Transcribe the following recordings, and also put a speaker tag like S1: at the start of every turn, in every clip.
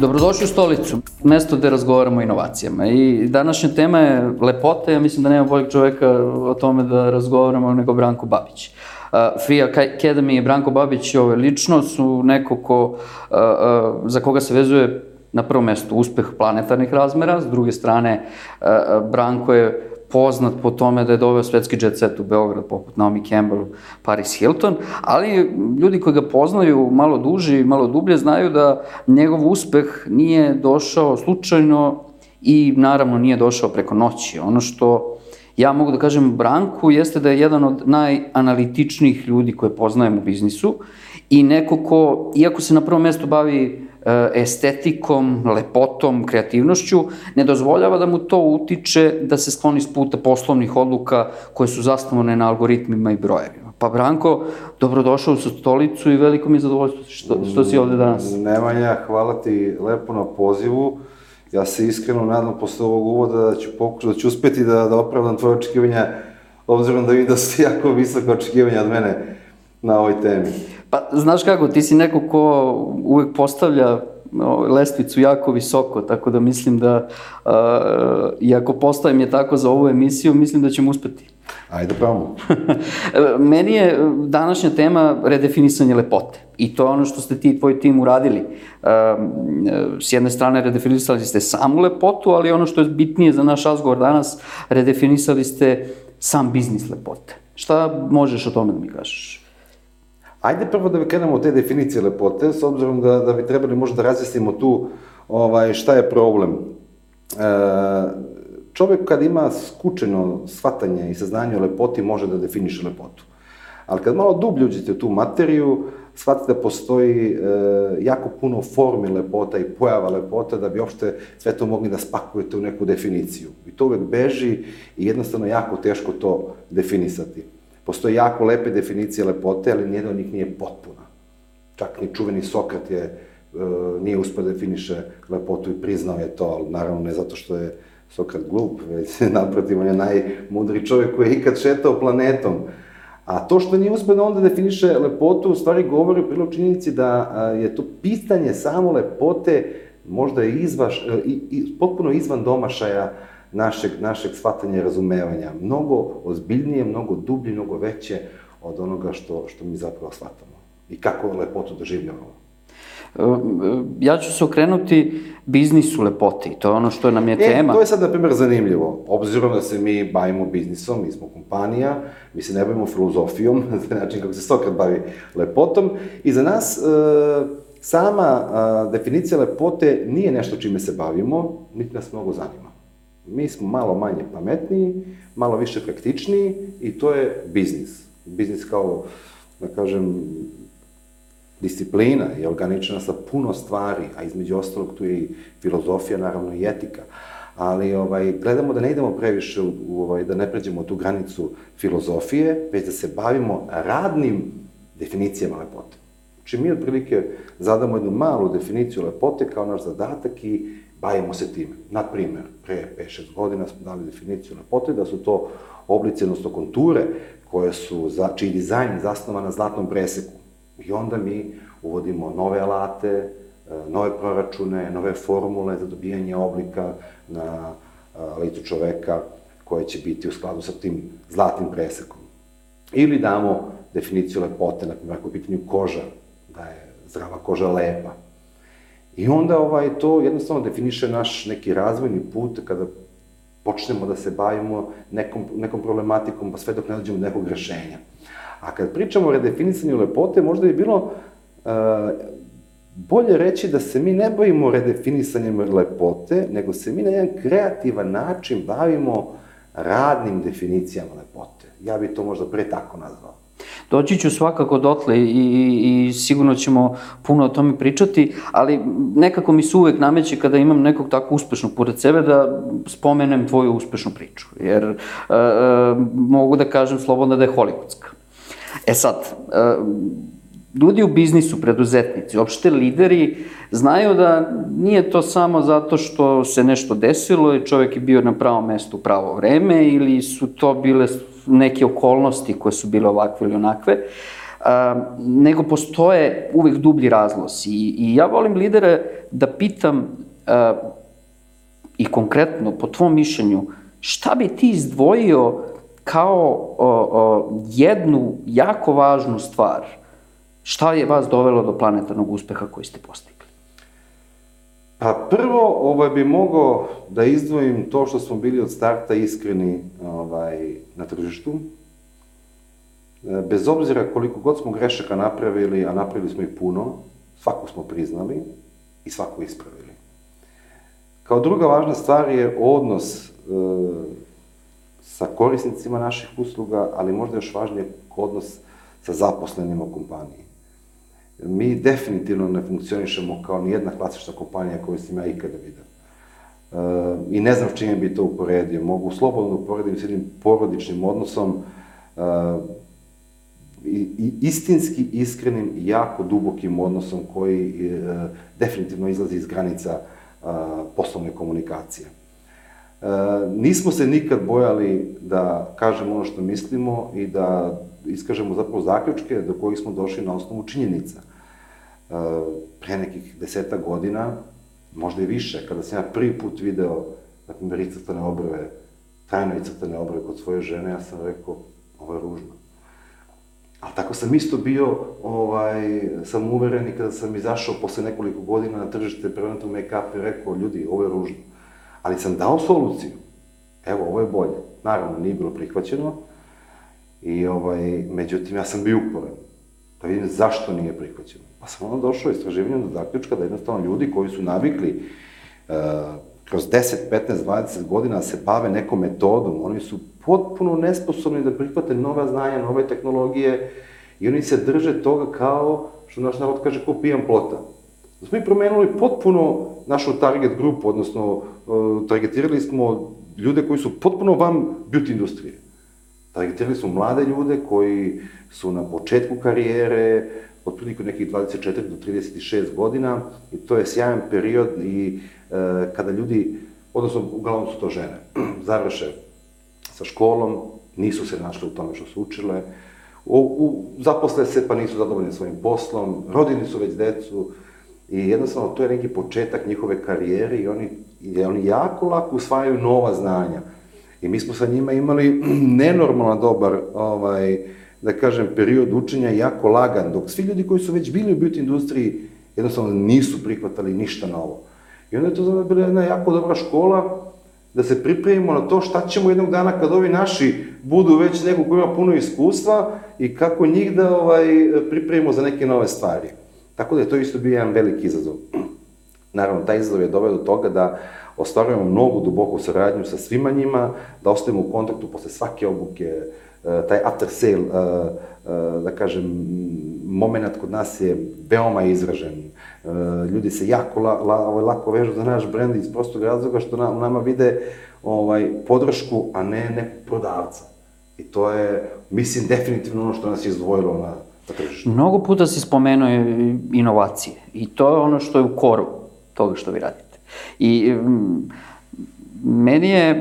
S1: Dobrodošli u stolicu, mesto gde razgovaramo o inovacijama. I današnja tema je lepota, ja mislim da nema boljeg čoveka o tome da razgovaramo nego Branko Babić. Uh, Free Academy i Branko Babić ove, lično su neko ko, uh, uh, za koga se vezuje na prvom mestu uspeh planetarnih razmera, s druge strane Branko je poznat po tome da je doveo svetski jet set u Beograd, poput Naomi Campbell, Paris Hilton, ali ljudi koji ga poznaju malo duže i malo dublje znaju da njegov uspeh nije došao slučajno i naravno nije došao preko noći. Ono što ja mogu da kažem Branku jeste da je jedan od najanalitičnijih ljudi koje poznajem u biznisu i neko ko, iako se na prvom mestu bavi estetikom, lepotom, kreativnošću, ne dozvoljava da mu to utiče da se skloni s puta poslovnih odluka koje su zasnovane na algoritmima i brojevima. Pa Branko, dobrodošao u stolicu i veliko mi je zadovoljstvo što, što si ovde danas.
S2: Nemanja, hvala ti lepo na pozivu. Ja se iskreno nadam posle ovog uvoda da ću pokušati, da ću uspeti da, da opravdam tvoje očekivanja, obzirom da vidim da su jako visoke očekivanja od mene na ovoj temi.
S1: Pa, znaš kako, ti si neko ko uvek postavlja lestvicu jako visoko, tako da mislim da, uh, i ako postavim je tako za ovu emisiju, mislim da ćemo uspeti.
S2: Ajde, pravimo.
S1: Meni je današnja tema redefinisanje lepote. I to je ono što ste ti i tvoj tim uradili. S jedne strane redefinisali ste samu lepotu, ali ono što je bitnije za naš razgovor danas, redefinisali ste sam biznis lepote. Šta možeš o tome da mi kažeš?
S2: Ajde prvo da krenemo te definicije lepote, s obzirom da, da bi trebali možda da razjasnimo tu ovaj, šta je problem. E, čovek kad ima skučeno shvatanje i saznanje o lepoti može da definiše lepotu. Ali kad malo dublje uđete u tu materiju, shvatite da postoji e, jako puno formi lepota i pojava lepota da bi uopšte sve to mogli da spakujete u neku definiciju. I to uvek beži i jednostavno jako teško to definisati. Postoje jako lepe definicije lepote, ali nijedna od njih nije potpuna. Čak ni čuveni Sokrat je, e, nije uspio da definiše lepotu i priznao je to, ali naravno ne zato što je Sokrat glup, već naprotiv, on je najmudri čovjek koji je ikad šetao planetom. A to što nije uspio da onda definiše lepotu, u stvari govori u prilog činjenici da je to pitanje samo lepote možda je izvaš, e, i, i, potpuno izvan domašaja našeg, našeg shvatanja i razumevanja. Mnogo ozbiljnije, mnogo dublje, mnogo veće od onoga što, što mi zapravo shvatamo. I kako lepotu doživljavamo.
S1: E, ja ću se okrenuti biznisu lepote i to je ono što nam je e, tema.
S2: To je sad, na primjer, zanimljivo. Obzirom da se mi bavimo biznisom, mi smo kompanija, mi se ne bavimo filozofijom, na način kako se Sokrat bavi lepotom, i za nas e, sama definicija lepote nije nešto čime se bavimo, niti nas mnogo zanima. Mi smo malo manje pametniji, malo više praktičniji i to je biznis. Biznis kao, da kažem, disciplina je organičena sa puno stvari, a između ostalog tu je i filozofija, naravno i etika. Ali ovaj, gledamo da ne idemo previše, u, u, ovaj, da ne pređemo tu granicu filozofije, već da se bavimo radnim definicijama lepote. Znači mi otprilike zadamo jednu malu definiciju lepote kao naš zadatak i bavimo se time. Naprimer, pre 5-6 godina smo dali definiciju lepote da su to oblice, odnosno konture, koje su, za, čiji dizajn je zasnovan na zlatnom preseku. I onda mi uvodimo nove alate, e, nove proračune, nove formule za dobijanje oblika na e, licu čoveka koje će biti u skladu sa tim zlatnim presekom. Ili damo definiciju lepote, na primjer, ako je pitanju koža, da je zdrava koža lepa, I onda ovaj, to jednostavno definiše naš neki razvojni put kada počnemo da se bavimo nekom, nekom problematikom, pa sve dok ne dođemo do nekog rešenja. A kad pričamo o redefinisanju lepote, možda bi bilo uh, bolje reći da se mi ne bavimo redefinisanjem lepote, nego se mi na jedan kreativan način bavimo radnim definicijama lepote. Ja bih to možda pre tako nazvao.
S1: Doći ću svakako dotle i, i, i sigurno ćemo puno o tome pričati, ali nekako mi se uvek nameće kada imam nekog tako uspešnog pored sebe da spomenem tvoju uspešnu priču, jer e, e, mogu da kažem slobodno da je hollywoodska. E sad, e, ljudi u biznisu, preduzetnici, opšte lideri, znaju da nije to samo zato što se nešto desilo i čovek je bio na pravom mestu u pravo vreme ili su to bile neke okolnosti koje su bile ovakve ili onakve. nego postoje uvek dublji razlozi. I, I ja volim lidere da pitam a, i konkretno, po tvom mišljenju, šta bi ti izdvojio kao o, o, jednu jako važnu stvar? Šta je vas dovelo do planetarnog uspeha koji ste postigli?
S2: Pa prvo ovaj, bi mogao da izdvojim to što smo bili od starta iskreni ovaj, na tržištu. E, bez obzira koliko god smo grešaka napravili, a napravili smo ih puno, svaku smo priznali i svaku ispravili. Kao druga važna stvar je odnos e, sa korisnicima naših usluga, ali možda još važnije odnos sa zaposlenima u kompaniji. Mi definitivno ne funkcionišemo kao ni jedna klasična kompanija koju sam ja ikada vidio. E, I ne znam čime bi to uporedio. Mogu slobodno uporedim s jednim porodičnim odnosom, e, i istinski iskrenim i jako dubokim odnosom koji e, definitivno izlazi iz granica e, poslovne komunikacije. E, nismo se nikad bojali da kažemo ono što mislimo i da iskažemo zapravo zaključke do kojih smo došli na osnovu činjenica. E, pre nekih deseta godina, možda i više, kada sam ja prvi put video, na primjer, icrtane obrve, trajno icrtane obrve kod svoje žene, ja sam rekao, ovo je ružno. Ali tako sam isto bio, ovaj, sam uveren i kada sam izašao posle nekoliko godina na tržište preventu make-up i rekao, ljudi, ovo je ružno. Ali sam dao soluciju. Evo, ovo je bolje. Naravno, nije bilo prihvaćeno. I, ovaj, međutim, ja sam bio uporan. Da vidim zašto nije prihvaćeno. Pa sam onda došao istraživanjem do zaključka da jednostavno ljudi koji su navikli uh, kroz 10, 15, 20 godina se bave nekom metodom, oni su potpuno nesposobni da prihvate nova znanja, nove tehnologije i oni se drže toga kao, što naš narod kaže, ko pijan plota. Da smo mi promenili potpuno našu target grupu, odnosno uh, targetirali smo ljude koji su potpuno van beauty industrije. Targetirali smo mlade ljude koji su na početku karijere, otprilike nekih 24 do 36 godina i to je sjajan period i e, kada ljudi, odnosno uglavnom su to žene, završe sa školom, nisu se našli u tome što su učile, u, u, zaposle se pa nisu zadovoljni svojim poslom, rodili su već decu i jednostavno to je neki početak njihove karijere i oni, i oni jako lako usvajaju nova znanja. I mi smo sa njima imali nenormalno dobar ovaj, da kažem, period učenja jako lagan, dok svi ljudi koji su već bili u beauty industriji jednostavno nisu prihvatali ništa novo. I onda je to za bila jedna jako dobra škola da se pripremimo na to šta ćemo jednog dana kad ovi naši budu već neko koji ima puno iskustva i kako njih da ovaj, pripremimo za neke nove stvari. Tako da je to isto bio jedan veliki izazov. Naravno, taj izazov je doveo do toga da ostvarujemo mnogo duboku saradnju sa svima njima, da ostajemo u kontaktu posle svake obuke, taj after sale, eh, eh, da kažem, moment kod nas je veoma izražen. Ljudi se jako la, la, ovaj, lako vežu za naš brend iz prostog razloga što na, nama vide ovaj, podršku, a ne nekog prodavca. I to je, mislim, definitivno ono što nas je izdvojilo na, na tržištu.
S1: Mnogo puta si spomenuo inovacije i to je ono što je u koru toga što vi radite. I mm, meni je, e,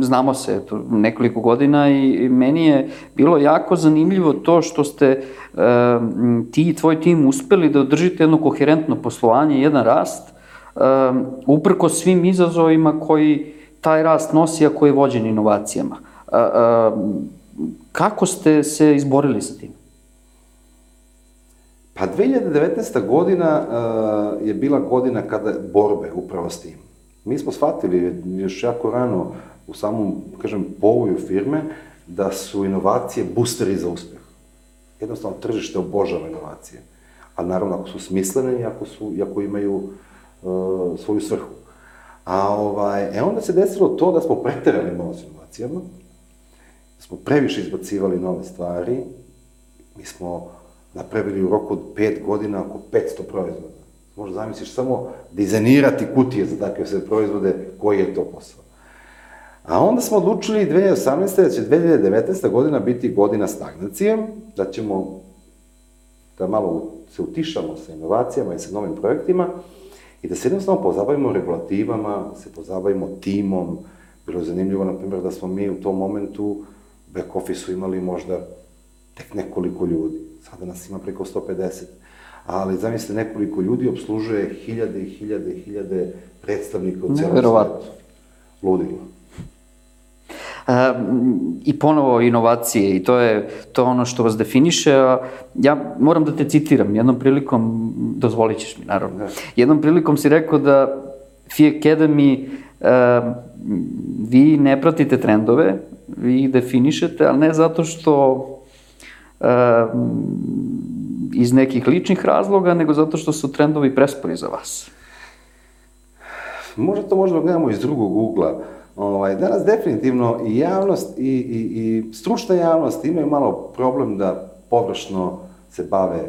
S1: znamo se nekoliko godina i meni je bilo jako zanimljivo to što ste e, ti i tvoj tim uspeli da održite jedno koherentno poslovanje, jedan rast, e, uprko svim izazovima koji taj rast nosi, a koji je vođen inovacijama. Kako ste se izborili sa tim?
S2: Pa 2019. godina je bila godina kada borbe upravo s tim. Mi smo shvatili još jako rano u samom, kažem, povoju firme, da su inovacije boosteri za uspeh. Jednostavno, tržište obožava inovacije. A naravno, ako su smislene i ako, su, i ako imaju uh, svoju svrhu. A ovaj, e onda se desilo to da smo preterali malo s inovacijama, da smo previše izbacivali nove stvari, mi smo napravili u roku od pet godina oko 500 proizvoda. Možda zamisliš samo dizajnirati kutije za takve sve proizvode, koji je to posao. A onda smo odlučili 2018. da će 2019. godina biti godina stagnacije, da ćemo da malo se utišamo sa inovacijama i sa novim projektima i da se jednostavno pozabavimo regulativama, da se pozabavimo timom. Bilo je zanimljivo, na primjer, da smo mi u tom momentu back office-u imali možda tek nekoliko ljudi. sada nas ima preko 150. Ali zamislite, nekoliko ljudi obslužuje hiljade i hiljade i hiljade predstavnika u celom
S1: Neverovatno.
S2: svetu. Ludilo.
S1: Um, I ponovo inovacije i to je to ono što vas definiše. Ja moram da te citiram, jednom prilikom, dozvolit ćeš mi naravno,
S2: Da.
S1: jednom prilikom si rekao da FI Academy, um, vi ne pratite trendove, vi ih definišete, ali ne zato što um, iz nekih ličnih razloga, nego zato što su trendovi prespori za vas.
S2: Možda to možemo gledamo iz drugog ugla. Ovaj, danas definitivno i javnost i, i, i stručna javnost imaju malo problem da površno se bave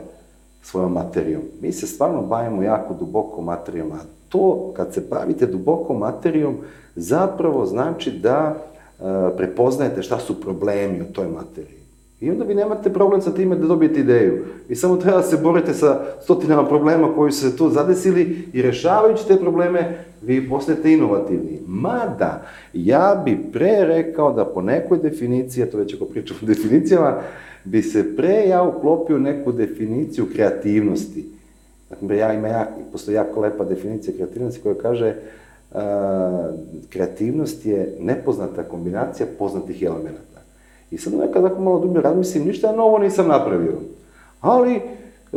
S2: svojom materijom. Mi se stvarno bavimo jako duboko materijom, a to kad se bavite duboko materijom zapravo znači da e, prepoznajete šta su problemi u toj materiji. I onda vi nemate problem sa time da dobijete ideju. Vi samo treba da se borite sa stotinama problema koji su se tu zadesili i rešavajući te probleme, vi postajete inovativni. Mada, ja bi pre rekao da po nekoj definiciji, a to već ako pričam o definicijama, bi se pre ja uklopio neku definiciju kreativnosti. Dakle, ja ima jak, postoji jako lepa definicija kreativnosti koja kaže uh, kreativnost je nepoznata kombinacija poznatih elemenata. I sad nekad ako malo dublje razmislim, ništa novo nisam napravio. Ali, e,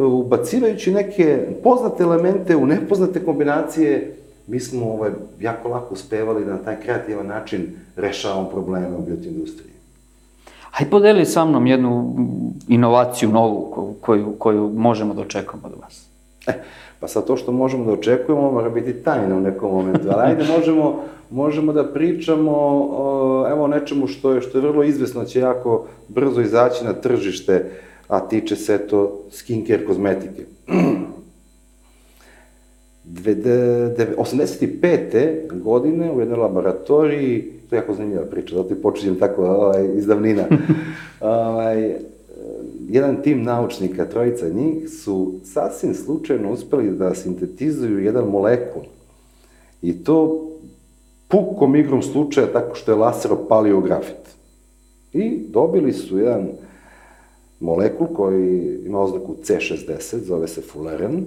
S2: ubacivajući neke poznate elemente u nepoznate kombinacije, mi smo ovaj, jako lako uspevali da na taj kreativan način rešavamo probleme u beauty industriji.
S1: Hajde podeli sa mnom jednu inovaciju novu ko- koju, koju možemo da očekujemo od vas.
S2: E, pa sad to što možemo da očekujemo mora biti tajna u nekom momentu, ali ajde možemo, možemo da pričamo o, evo o nečemu što je, što je vrlo izvesno, će jako brzo izaći na tržište, a tiče se to skincare kozmetike. Dve, de, de, 85. godine u jednoj laboratoriji, to je jako zanimljiva priča, zato i počinjem tako ovaj, iz davnina, ovaj, jedan tim naučnika, trojica njih, su sasvim slučajno uspeli da sintetizuju jedan molekul. I to pukom igrom slučaja tako što je laser opalio grafit. I dobili su jedan molekul koji ima oznaku C60, zove se fuleren,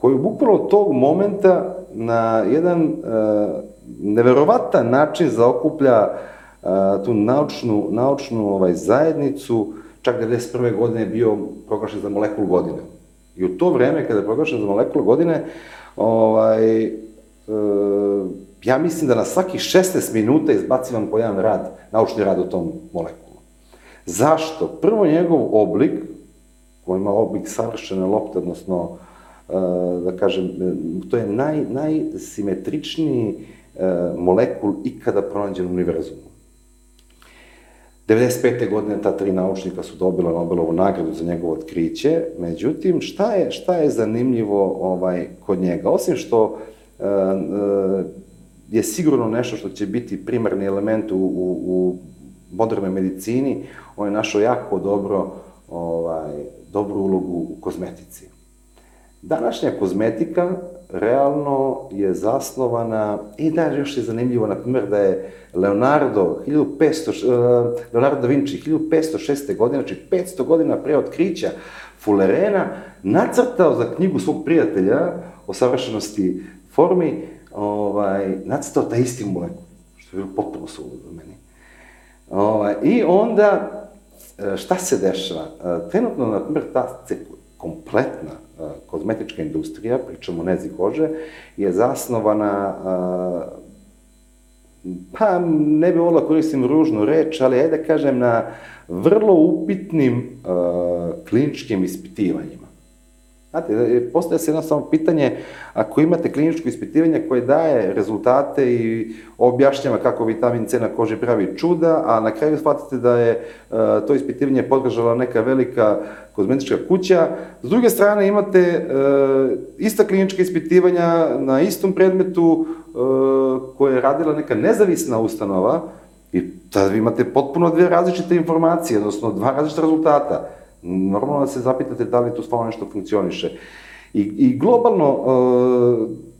S2: koji bukvalno od tog momenta na jedan uh, neverovatan način zaokuplja uh, tu naučnu, naučnu ovaj, zajednicu, čak 91. godine je bio proglašen za molekul godine. I u to vreme, kada je proglašen za molekul godine, ovaj, e, ja mislim da na svakih 16 minuta izbacivam po jedan rad, naučni rad o tom molekulu. Zašto? Prvo njegov oblik, koji ima oblik savršene lopte, odnosno, e, da kažem, to je naj, najsimetričniji e, molekul ikada pronađen u univerzumu. 95. godine ta tri naučnika su dobila Nobelovu nagradu za njegovo otkriće, međutim, šta je, šta je zanimljivo ovaj, kod njega? Osim što e, e, je sigurno nešto što će biti primarni element u, u, u modernoj medicini, on je našao jako dobro, ovaj, dobru ulogu u kozmetici. Današnja kozmetika realno je zasnovana, i da, još je zanimljivo, na primjer, da je Leonardo, 1500, uh, Leonardo da Vinci 1506. godine, znači 500 godina pre otkrića Fullerena, nacrtao za knjigu svog prijatelja o savršenosti formi, ovaj, nacrtao taj isti molekul, što je bilo potpuno suludo meni. Ovaj, I onda, šta se dešava? Trenutno, na primjer, ta kompletna kozmetička industrija, pričamo o nezi kože, je zasnovana, pa ne bih volila koristim ružnu reč, ali ajde da kažem na vrlo upitnim kliničkim ispitivanjima. Znate, postoje se jednostavno pitanje, ako imate kliničko ispitivanje koje daje rezultate i objašnjava kako vitamin C na koži pravi čuda, a na kraju shvatite da je uh, to ispitivanje podržala neka velika kozmetička kuća. S druge strane imate uh, ista klinička ispitivanja na istom predmetu koje je radila neka nezavisna ustanova i tada imate potpuno dve različite informacije, odnosno dva različita rezultata normalno da se zapitate da li tu stvarno nešto funkcioniše. I, i globalno, e,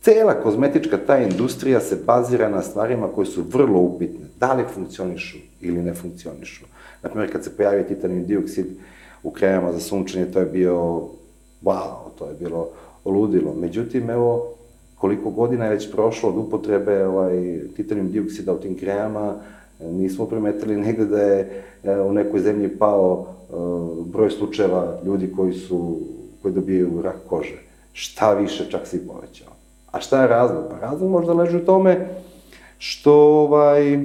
S2: cela kozmetička ta industrija se bazira na stvarima koje su vrlo upitne. Da li funkcionišu ili ne funkcionišu. Naprimjer, kad se pojavi titanin dioksid, u krajama za sunčanje, to je bio, wow, to je bilo ludilo. Međutim, evo, koliko godina je već prošlo od upotrebe ovaj, titanijum dioksida u tim kremama, nismo primetili negde da je e, u nekoj zemlji pao e, broj slučajeva ljudi koji su, koji dobijaju rak kože. Šta više, čak se i povećao. A šta je razlog? Pa razlog možda leži u tome što ovaj,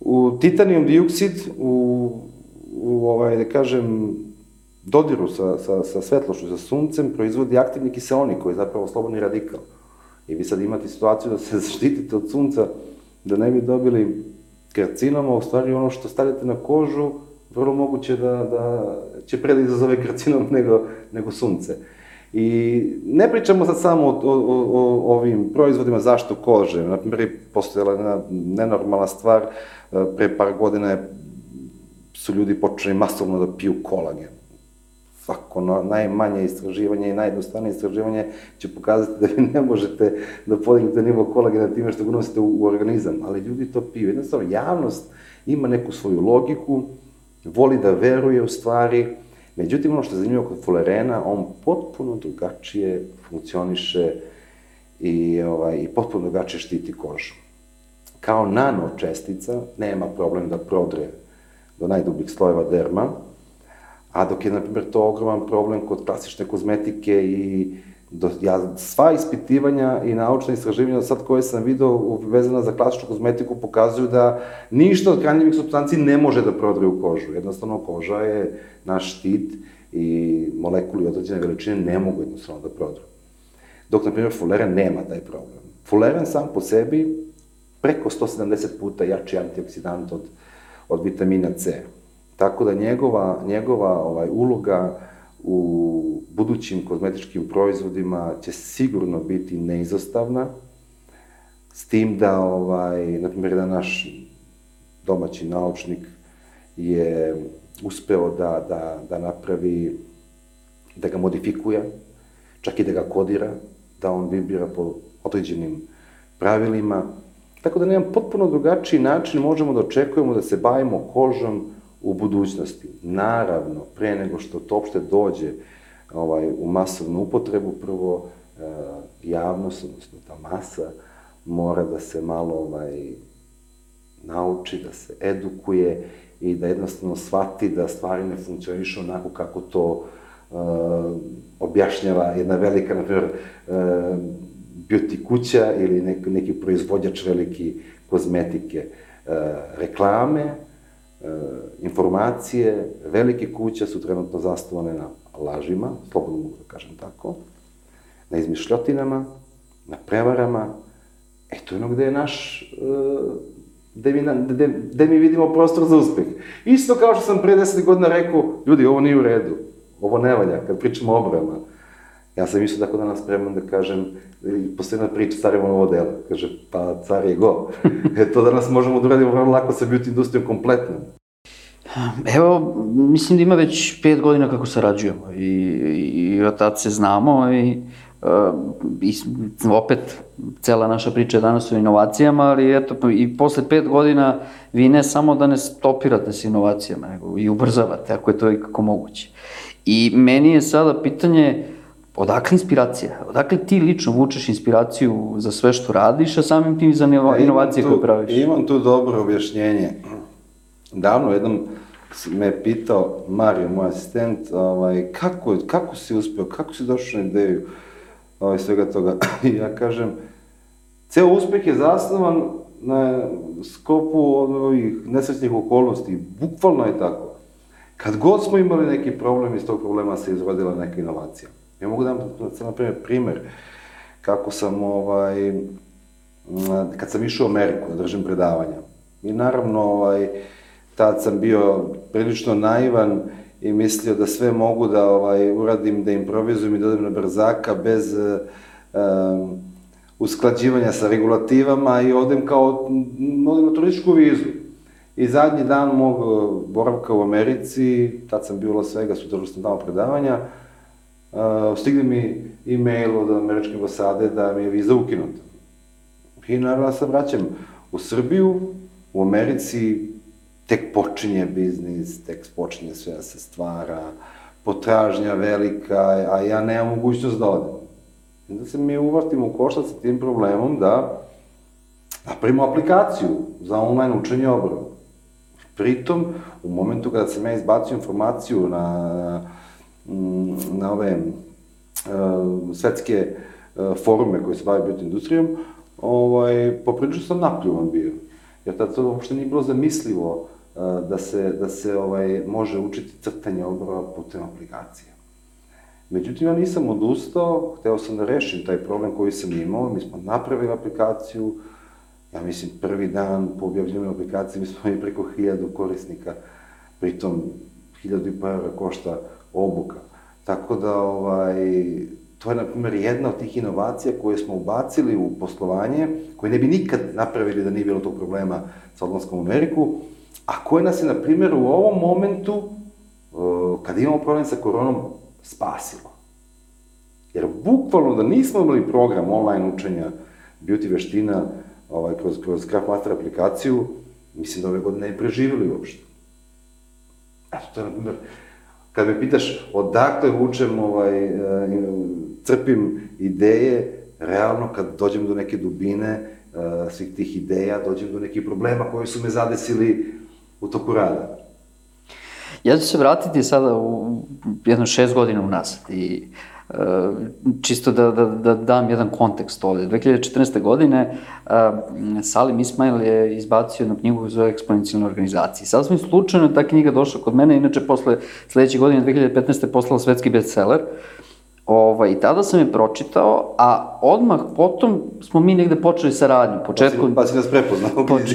S2: u titanijum dioksid, u, u ovaj, da kažem, dodiru sa, sa, sa svetlošću, sa suncem, proizvodi aktivni kiseonik, koji je zapravo slobodni radikal. I vi sad imate situaciju da se zaštitite od sunca, da ne bi dobili karcinoma, u stvari ono što stavljate na kožu, vrlo moguće da, da će pre da izazove karcinom nego, nego sunce. I ne pričamo sad samo o, o, o, ovim proizvodima zašto kože. Na primjer, postojala jedna nenormalna stvar, pre par godina su ljudi počeli masovno da piju kolagen svako no, najmanje istraživanje i najjednostavnije istraživanje će pokazati da vi ne možete da podignete nivo kolagena time što ga nosite u, u organizam, ali ljudi to piju. Jednostavno, javnost ima neku svoju logiku, voli da veruje u stvari, međutim, ono što je zanimljivo kod fulerena, on potpuno drugačije funkcioniše i, ovaj, i potpuno drugačije štiti kožu. Kao nano čestica nema problem da prodre do najdubljih slojeva derma, A dok je, na primjer, to ogroman problem kod klasične kozmetike i do, ja, sva ispitivanja i naučna istraživanja sad koje sam video vezana za klasičnu kozmetiku pokazuju da ništa od hranjivih substanci ne može da prodre u kožu. Jednostavno, koža je naš štit i molekuli određene veličine ne mogu jednostavno da prodru. Dok, na primjer, fuleren nema taj problem. Fuleren sam po sebi preko 170 puta jači antioksidant od, od vitamina C. Tako da njegova, njegova ovaj, uloga u budućim kozmetičkim proizvodima će sigurno biti neizostavna, s tim da, ovaj, na primjer, da naš domaći naučnik je uspeo da, da, da napravi, da ga modifikuje, čak i da ga kodira, da on vibrira po određenim pravilima. Tako da na jedan potpuno drugačiji način možemo da očekujemo da se bavimo kožom, u budućnosti. Naravno, pre nego što to opšte dođe ovaj, u masovnu upotrebu, prvo e, javnost, odnosno ta masa, mora da se malo ovaj, nauči, da se edukuje i da jednostavno shvati da stvari ne funkcionišu onako kako to e, objašnjava jedna velika, na primjer, e, beauty kuća ili neki, neki proizvođač veliki kozmetike. E, reklame, informacije velike kuće su trenutno zastovane na lažima, slobodno mogu da kažem tako, na izmišljotinama, na prevarama, e to je ono gde je naš, e, gde mi, gde, gde mi vidimo prostor za uspeh. Isto kao što sam pre 10 godina rekao, ljudi, ovo nije u redu, ovo ne valja, kad pričamo o obrama. Ja sam isto tako danas spreman da kažem, postoji priča stari ovo delo, kaže, pa car je go. e, to danas možemo da uradimo vrlo lako sa beauty industrijom kompletno.
S1: Evo, mislim da ima već pet godina kako sarađujemo i, i, od tad se znamo i, uh, i opet cela naša priča je danas o inovacijama, ali eto, i posle pet godina vi ne samo da ne stopirate s inovacijama, nego i ubrzavate, ako je to i kako moguće. I meni je sada pitanje, Odakle inspiracija? Odakle ti lično vučeš inspiraciju za sve što radiš, a samim tim za e, inovacije koje praviš?
S2: Imam tu dobro objašnjenje. Davno jednom me pitao Mario, moj asistent, ovaj, kako, kako si uspeo, kako si došao na ideju ovaj, svega toga. I ja kažem, ceo uspeh je zasnovan na skopu ovih nesrećnih okolnosti. Bukvalno je tako. Kad god smo imali neki problem, iz tog problema se izrodila neka inovacija. Ja mogu da vam, na primjer, primer kako sam, ovaj, kad sam išao u Ameriku da držim predavanja. I naravno, ovaj, tad sam bio prilično naivan i mislio da sve mogu da ovaj, uradim, da improvizujem i dodam na brzaka bez um, usklađivanja sa regulativama i odem kao, odem na turističku vizu. I zadnji dan mog boravka u Americi, tad sam bio u Las Vegasu, držao sam tamo predavanja, uh, stigne mi e-mail od američke ambasade da mi je viza ukinuta. I naravno ja se vraćam u Srbiju, u Americi tek počinje biznis, tek počinje sve da se stvara, potražnja velika, a ja nemam mogućnost da odem. I da se mi uvrtimo u koštac sa tim problemom da napravimo aplikaciju za online učenje obrava. Pritom, u momentu kada sam ja izbacio informaciju na, na ove uh, svetske uh, forume koje se bave bioindustrijom, ovaj, poprilično sam napljuvan bio. Jer tad to uopšte nije bilo zamislivo uh, da se, da se ovaj, može učiti crtanje obrava putem aplikacije. Međutim, ja nisam odustao, hteo sam da rešim taj problem koji sam imao, mi smo napravili aplikaciju, ja mislim, prvi dan po objavljenju aplikacije mi smo imali preko hiljadu korisnika, pritom hiljadu i pa košta obuka. Tako da, ovaj, to je, na primjer, jedna od tih inovacija koje smo ubacili u poslovanje, koje ne bi nikad napravili da nije bilo tog problema sa odlaskom u Ameriku, a koje nas je, na primjer, u ovom momentu, uh, kada imamo problem sa koronom, spasilo. Jer bukvalno da nismo imali program online učenja beauty veština ovaj, kroz, kroz Craft Master aplikaciju, mislim da ove godine ne preživjeli uopšte. Eto, to je, na primjer, kad me pitaš odakle vučem, ovaj, e, crpim ideje, realno kad dođem do neke dubine e, svih tih ideja, dođem do nekih problema koji su me zadesili u toku rada.
S1: Ja ću se vratiti sada u jedno šest godina unazad i uh, čisto da, da, da dam jedan kontekst ovde. 2014. godine Salim Ismail je izbacio jednu knjigu za eksponencijalne organizacije. Sasvim slučajno ta knjiga došla kod mene, inače posle sledeće godine 2015. je poslala svetski bestseller. Uh, Ovaj, tada sam je pročitao, a odmah potom smo mi negde počeli saradnju.
S2: Početkom, pa si, pa si nas prepoznao. Poč...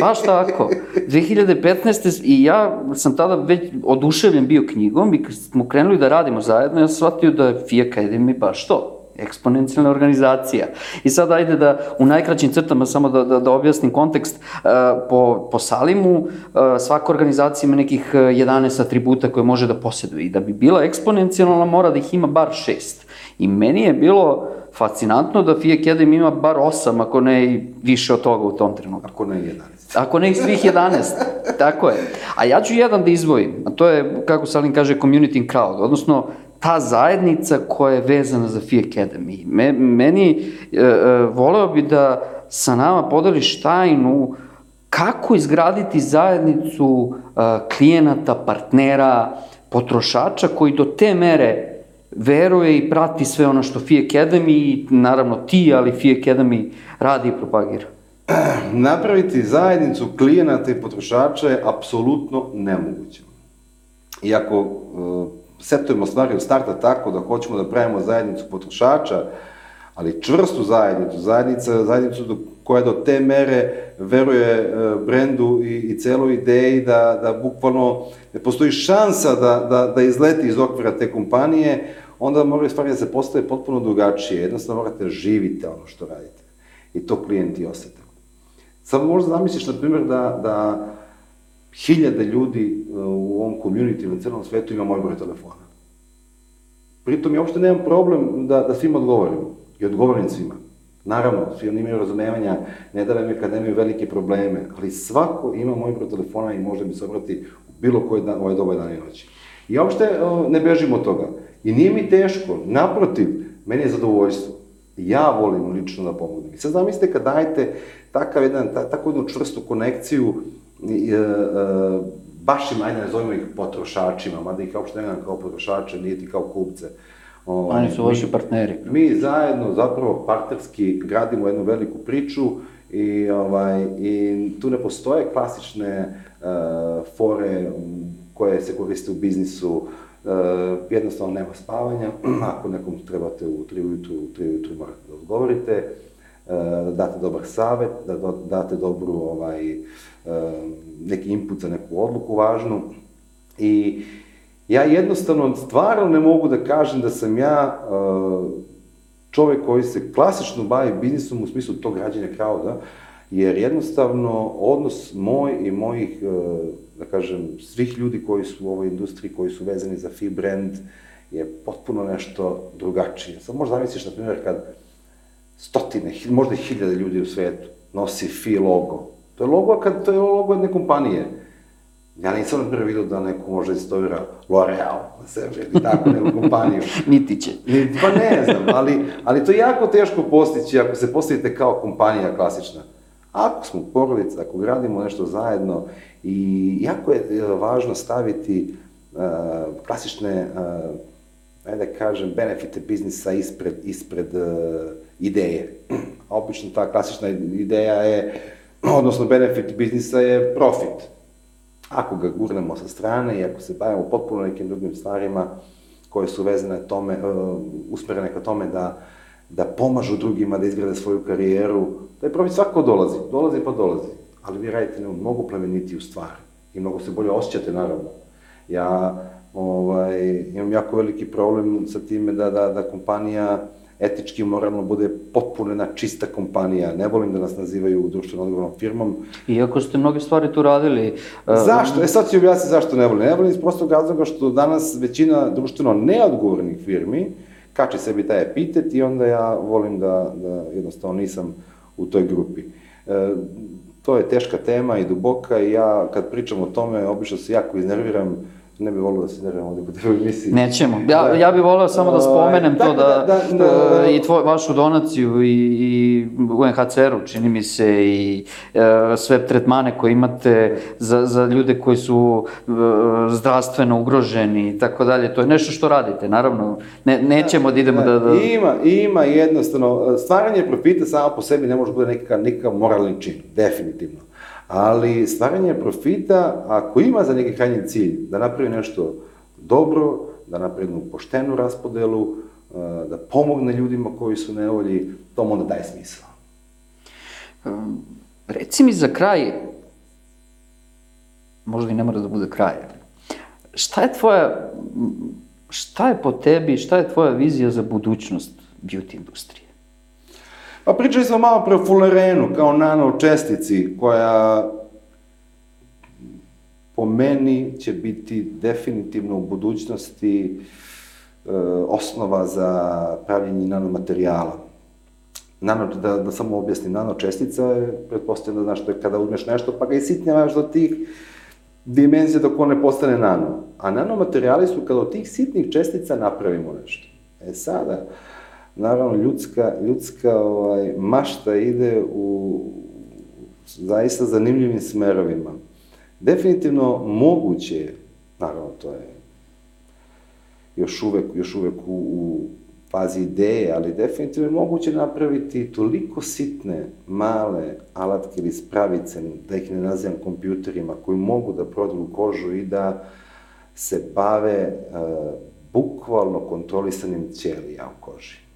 S1: Baš tako. 2015. i ja sam tada već oduševljen bio knjigom i smo krenuli da radimo zajedno, ja sam shvatio da je FIA Academy baš to eksponencijalna organizacija. I sad ajde da u najkraćim crtama samo da, da, da objasnim kontekst. Uh, po, po Salimu uh, svaka organizacija ima nekih 11 atributa koje može da posjeduje i da bi bila eksponencijalna mora da ih ima bar šest. I meni je bilo fascinantno da FIA Academy ima bar 8, ako ne i više od toga u tom trenutku.
S2: Ako ne 11.
S1: Ako ne i svih 11, tako je. A ja ću jedan da izvojim, a to je, kako Salim kaže, community crowd, odnosno ta zajednica koja je vezana za Fi Academy. Me, meni, e, e, voleo bi da sa nama podeliš tajnu kako izgraditi zajednicu e, klijenata, partnera, potrošača koji do te mere veruje i prati sve ono što Fi Academy i naravno ti, ali Fi Academy radi i propagira.
S2: Napraviti zajednicu klijenata i potrošača je apsolutno nemoguće. Iako setujemo stvari od starta tako da hoćemo da pravimo zajednicu potrošača, ali čvrstu zajednicu, zajednica, zajednicu do, koja do te mere veruje e, brendu i, i celoj ideji da, da bukvalno ne postoji šansa da, da, da izleti iz okvira te kompanije, onda moraju stvari da se postave potpuno drugačije. Jednostavno morate da živite ono što radite. I to klijenti osete. Samo možda zamisliš, na primjer, da, da hiljade ljudi uh, u ovom community na celom svetu ima moj broj telefona. Pritom ja uopšte nemam problem da, da svima odgovorim. I odgovorim svima. Naravno, svi oni imaju razumevanja, ne da je kad nemaju velike probleme, ali svako ima moj broj telefona i može mi se obrati u bilo koji dan, ovaj dobar dan i noći. I ja uopšte uh, ne bežim od toga. I nije mi teško, naprotiv, meni je zadovoljstvo. Ja volim lično da pomognem. I sad zamislite kad dajete takav jedan, ta, takvu jednu čvrstu konekciju e, e, baš im, ajde nazovimo ih potrošačima, mada ih uopšte ne kao potrošače, nije ti kao kupce.
S1: Ovaj, Oni su vaši partneri.
S2: Mi zajedno zapravo partnerski gradimo jednu veliku priču i, ovaj, i tu ne postoje klasične uh, fore koje se koriste u biznisu, uh, jednostavno nema spavanja, ako nekom trebate u 3 ujutru, u 3 ujutru morate da odgovorite, da date dobar savet, da date dobru ovaj, neki input za neku odluku važnu. I ja jednostavno stvarno ne mogu da kažem da sam ja čovek koji se klasično bavi biznisom u smislu tog građanja crowda, jer jednostavno odnos moj i mojih, da kažem, svih ljudi koji su u ovoj industriji, koji su vezani za fi brand, je potpuno nešto drugačije. Sad možda zamisliš, na primjer, kad stotine, možda i hiljade ljudi u svetu nosi FI logo. To je logo, kad, to je logo jedne kompanije. Ja nisam na prvi vidio da neko može istovira L'Oreal na sebe ili tako neku kompaniju.
S1: Niti će.
S2: Ni, pa ne znam, ali, ali to je jako teško postići ako se postavite kao kompanija klasična. Ako smo porodica, ako gradimo nešto zajedno i jako je e, važno staviti uh, klasične, uh, ajde da kažem, benefite biznisa ispred, ispred uh, ideje. Obično ta klasična ideja je, odnosno benefit biznisa je profit Ako ga gurnemo sa strane i ako se bavimo potpuno nekim drugim stvarima koje su vezane tome, uh, usmerene ka tome da, da pomažu drugima da izgrade svoju karijeru, je profit svako dolazi, dolazi pa dolazi, ali vi radite mnogo plemenitiju stvar i mnogo se bolje osjećate, naravno. Ja ovaj, imam jako veliki problem sa time da, da, da kompanija etički i moralno bude potpuno jedna čista kompanija. Ne volim da nas nazivaju društveno odgovornom firmom.
S1: Iako ste mnoge stvari tu radili.
S2: Uh, zašto? E sad ću objasniti zašto ne volim. Ne volim iz prostog razloga što danas većina društveno neodgovornih firmi kače sebi taj epitet i onda ja volim da, da jednostavno nisam u toj grupi. E, to je teška tema i duboka i ja kad pričam o tome obično se jako iznerviram ne bih volio da se nerviram ovde kod u emisiji.
S1: Nećemo. Ja, da. ja bih voleo samo da spomenem to da, da, da, da, i tvoj, vašu donaciju i, i UNHCR-u, čini mi se, i uh, sve tretmane koje imate za, za ljude koji su uh, zdravstveno ugroženi i tako dalje. To je nešto što radite, naravno. Ne, nećemo da idemo da... da...
S2: Ima, ima jednostavno. Stvaranje profita samo po sebi ne može bude nekakav, nekakav moralni čin, definitivno ali stvaranje profita, ako ima za neki krajnji cilj da napravi nešto dobro, da napravi jednu poštenu raspodelu, eh, da pomogne ljudima koji su nevolji, to onda daje smisla.
S1: Reci mi za kraj, možda i ne mora da bude kraj, šta je tvoja, šta je po tebi, šta je tvoja vizija za budućnost beauty industrije?
S2: Pa pričali smo malo pre o fulerenu kao nano čestici koja po meni će biti definitivno u budućnosti e, osnova za pravljenje nanomaterijala. Nano, da, da samo objasnim, nanočestica je, pretpostavljam da znaš, to je kada uzmeš nešto pa ga i sitnjavaš do tih dimenzija dok one postane nano. A nanomaterijali su kada od tih sitnih čestica napravimo nešto. E sada, naravno, ljudska, ljudska ovaj, mašta ide u zaista zanimljivim smerovima. Definitivno moguće, naravno, to je još uvek, još uvek u, u fazi ideje, ali definitivno je moguće napraviti toliko sitne, male alatke ili spravice, da ih ne nazivam kompjuterima, koji mogu da prodaju kožu i da se bave uh, bukvalno kontrolisanim ćelija u koži.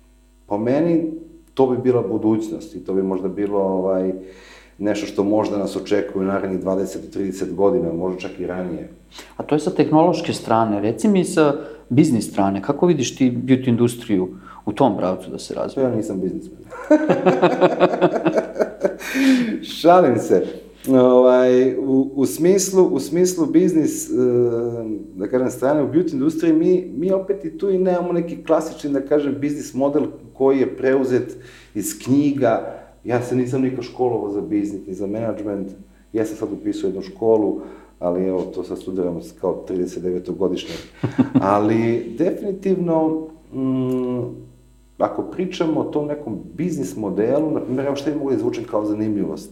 S2: Po meni, to bi bila budućnost i to bi možda bilo ovaj, nešto što možda nas očekuje u narednih 20-30 godina, možda čak i ranije.
S1: A to je sa tehnološke strane. Reci mi sa biznis strane, kako vidiš ti beauty industriju u tom pravcu da se razvija?
S2: Ja nisam biznismen. Šalim se. Ovaj, u, u, smislu, u smislu biznis, eh, da kažem, strane u beauty industriji, mi, mi opet i tu i nemamo neki klasični, da kažem, biznis model koji je preuzet iz knjiga. Ja se nisam nikad školovao za biznis, ni za management. Ja sam sad upisao jednu školu, ali evo, to sad studiram kao 39-godišnjak. Ali, definitivno, mm, ako pričamo o tom nekom biznis modelu, na primjer, evo što je mogu da izvučem kao zanimljivost.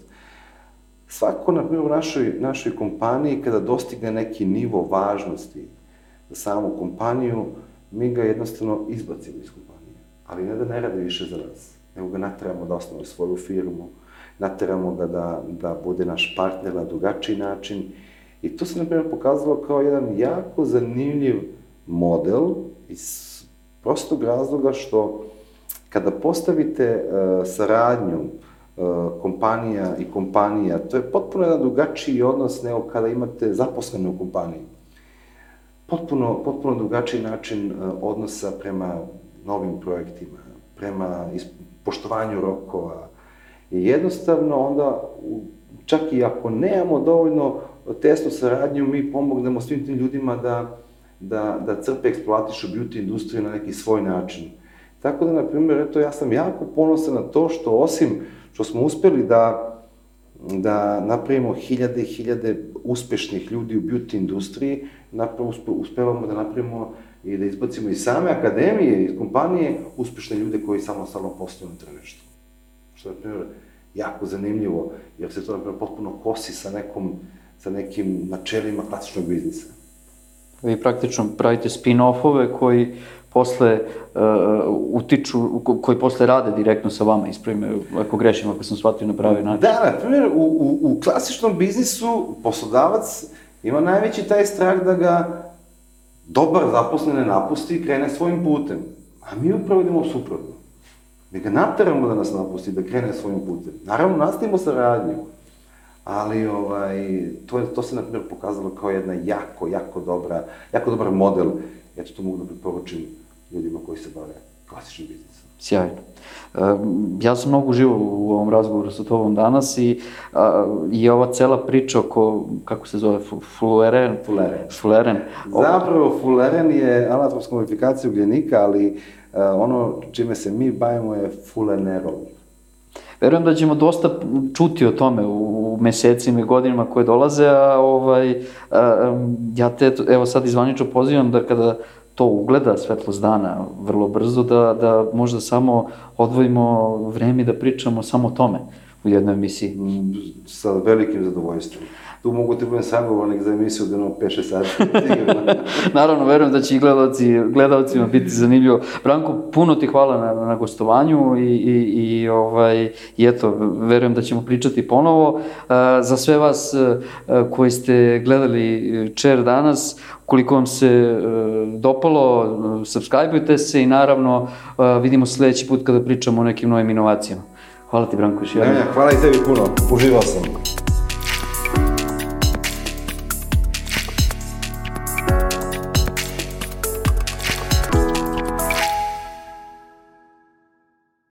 S2: Svako, na primjer, u našoj, našoj kompaniji, kada dostigne neki nivo važnosti za samu kompaniju, mi ga jednostavno izbacimo iz kompanije ali ne da ne radi više za nas, nego ga nateramo da osnovi svoju firmu, nateramo ga da, da bude naš partner na drugačiji način. I to se, na primjer, pokazalo kao jedan jako zanimljiv model iz prostog razloga što kada postavite uh, saradnju uh, kompanija i kompanija, to je potpuno jedan drugačiji odnos nego kada imate zaposlene u kompaniji. Potpuno, potpuno drugačiji način uh, odnosa prema novim projektima, prema poštovanju rokova. I jednostavno onda, čak i ako nemamo dovoljno tesnu saradnju, mi pomognemo svim tim ljudima da, da, da crpe, eksploatišu beauty industriju na neki svoj način. Tako da, na primjer, eto, ja sam jako ponosan na to što osim što smo uspeli da da napravimo hiljade i hiljade uspešnih ljudi u beauty industriji, napravo uspe, uspevamo da napravimo i da izbacimo iz same akademije, iz kompanije, uspešne ljude koji samostalno posluju na tržištu. Što je, na primjer, jako zanimljivo, jer se to, na primjer, potpuno kosi sa nekom, sa nekim načelima klasičnog biznisa.
S1: Vi praktično pravite spin-offove koji posle uh, utiču, koji posle rade direktno sa vama, ispravim ako grešim, ako sam shvatio na pravi način.
S2: Da, na primjer, u, u, u klasičnom biznisu poslodavac ima najveći taj strah da ga dobar zaposlen ne napusti i krene svojim putem. A mi upravo idemo suprotno. Mi ga nateramo da nas napusti, da krene svojim putem. Naravno, nastavimo sa radnjom. Ali ovaj, to, je, to se, na primjer, pokazalo kao jedna jako, jako dobra, jako dobar model. Eto, to mogu da preporučim ljudima koji se bave klasičnim biznisom.
S1: Sjajno. Uh, ja sam mnogo uživo u ovom razgovoru sa tobom danas i, uh, i ova cela priča oko, kako se zove, fuleren?
S2: Fuleren.
S1: Fuleren.
S2: Zapravo, fuleren je anatropska modifikacija ugljenika, ali uh, ono čime se mi bavimo je fulenerol.
S1: Verujem da ćemo dosta čuti o tome u, u mesecima i godinama koje dolaze, a ovaj, a, ja te, evo sad izvanično pozivam da kada to ugleda svetlost dana vrlo brzo, da, da možda samo odvojimo vreme da pričamo samo o tome u jednoj emisiji.
S2: Sa velikim zadovoljstvom tu mogu ti budem sagovornik za emisiju da imamo 5-6 sati.
S1: Naravno, verujem da će i gledalci, gledalcima biti zanimljivo. Branko, puno ti hvala na, na gostovanju i, i, i, ovaj, i eto, verujem da ćemo pričati ponovo. Uh, za sve vas uh, koji ste gledali Čer danas, koliko vam se uh, dopalo, subscribeujte se i naravno uh, vidimo sledeći put kada pričamo o nekim novim inovacijama. Hvala ti, Branko, još
S2: jednom. hvala i tebi puno. Uživao sam.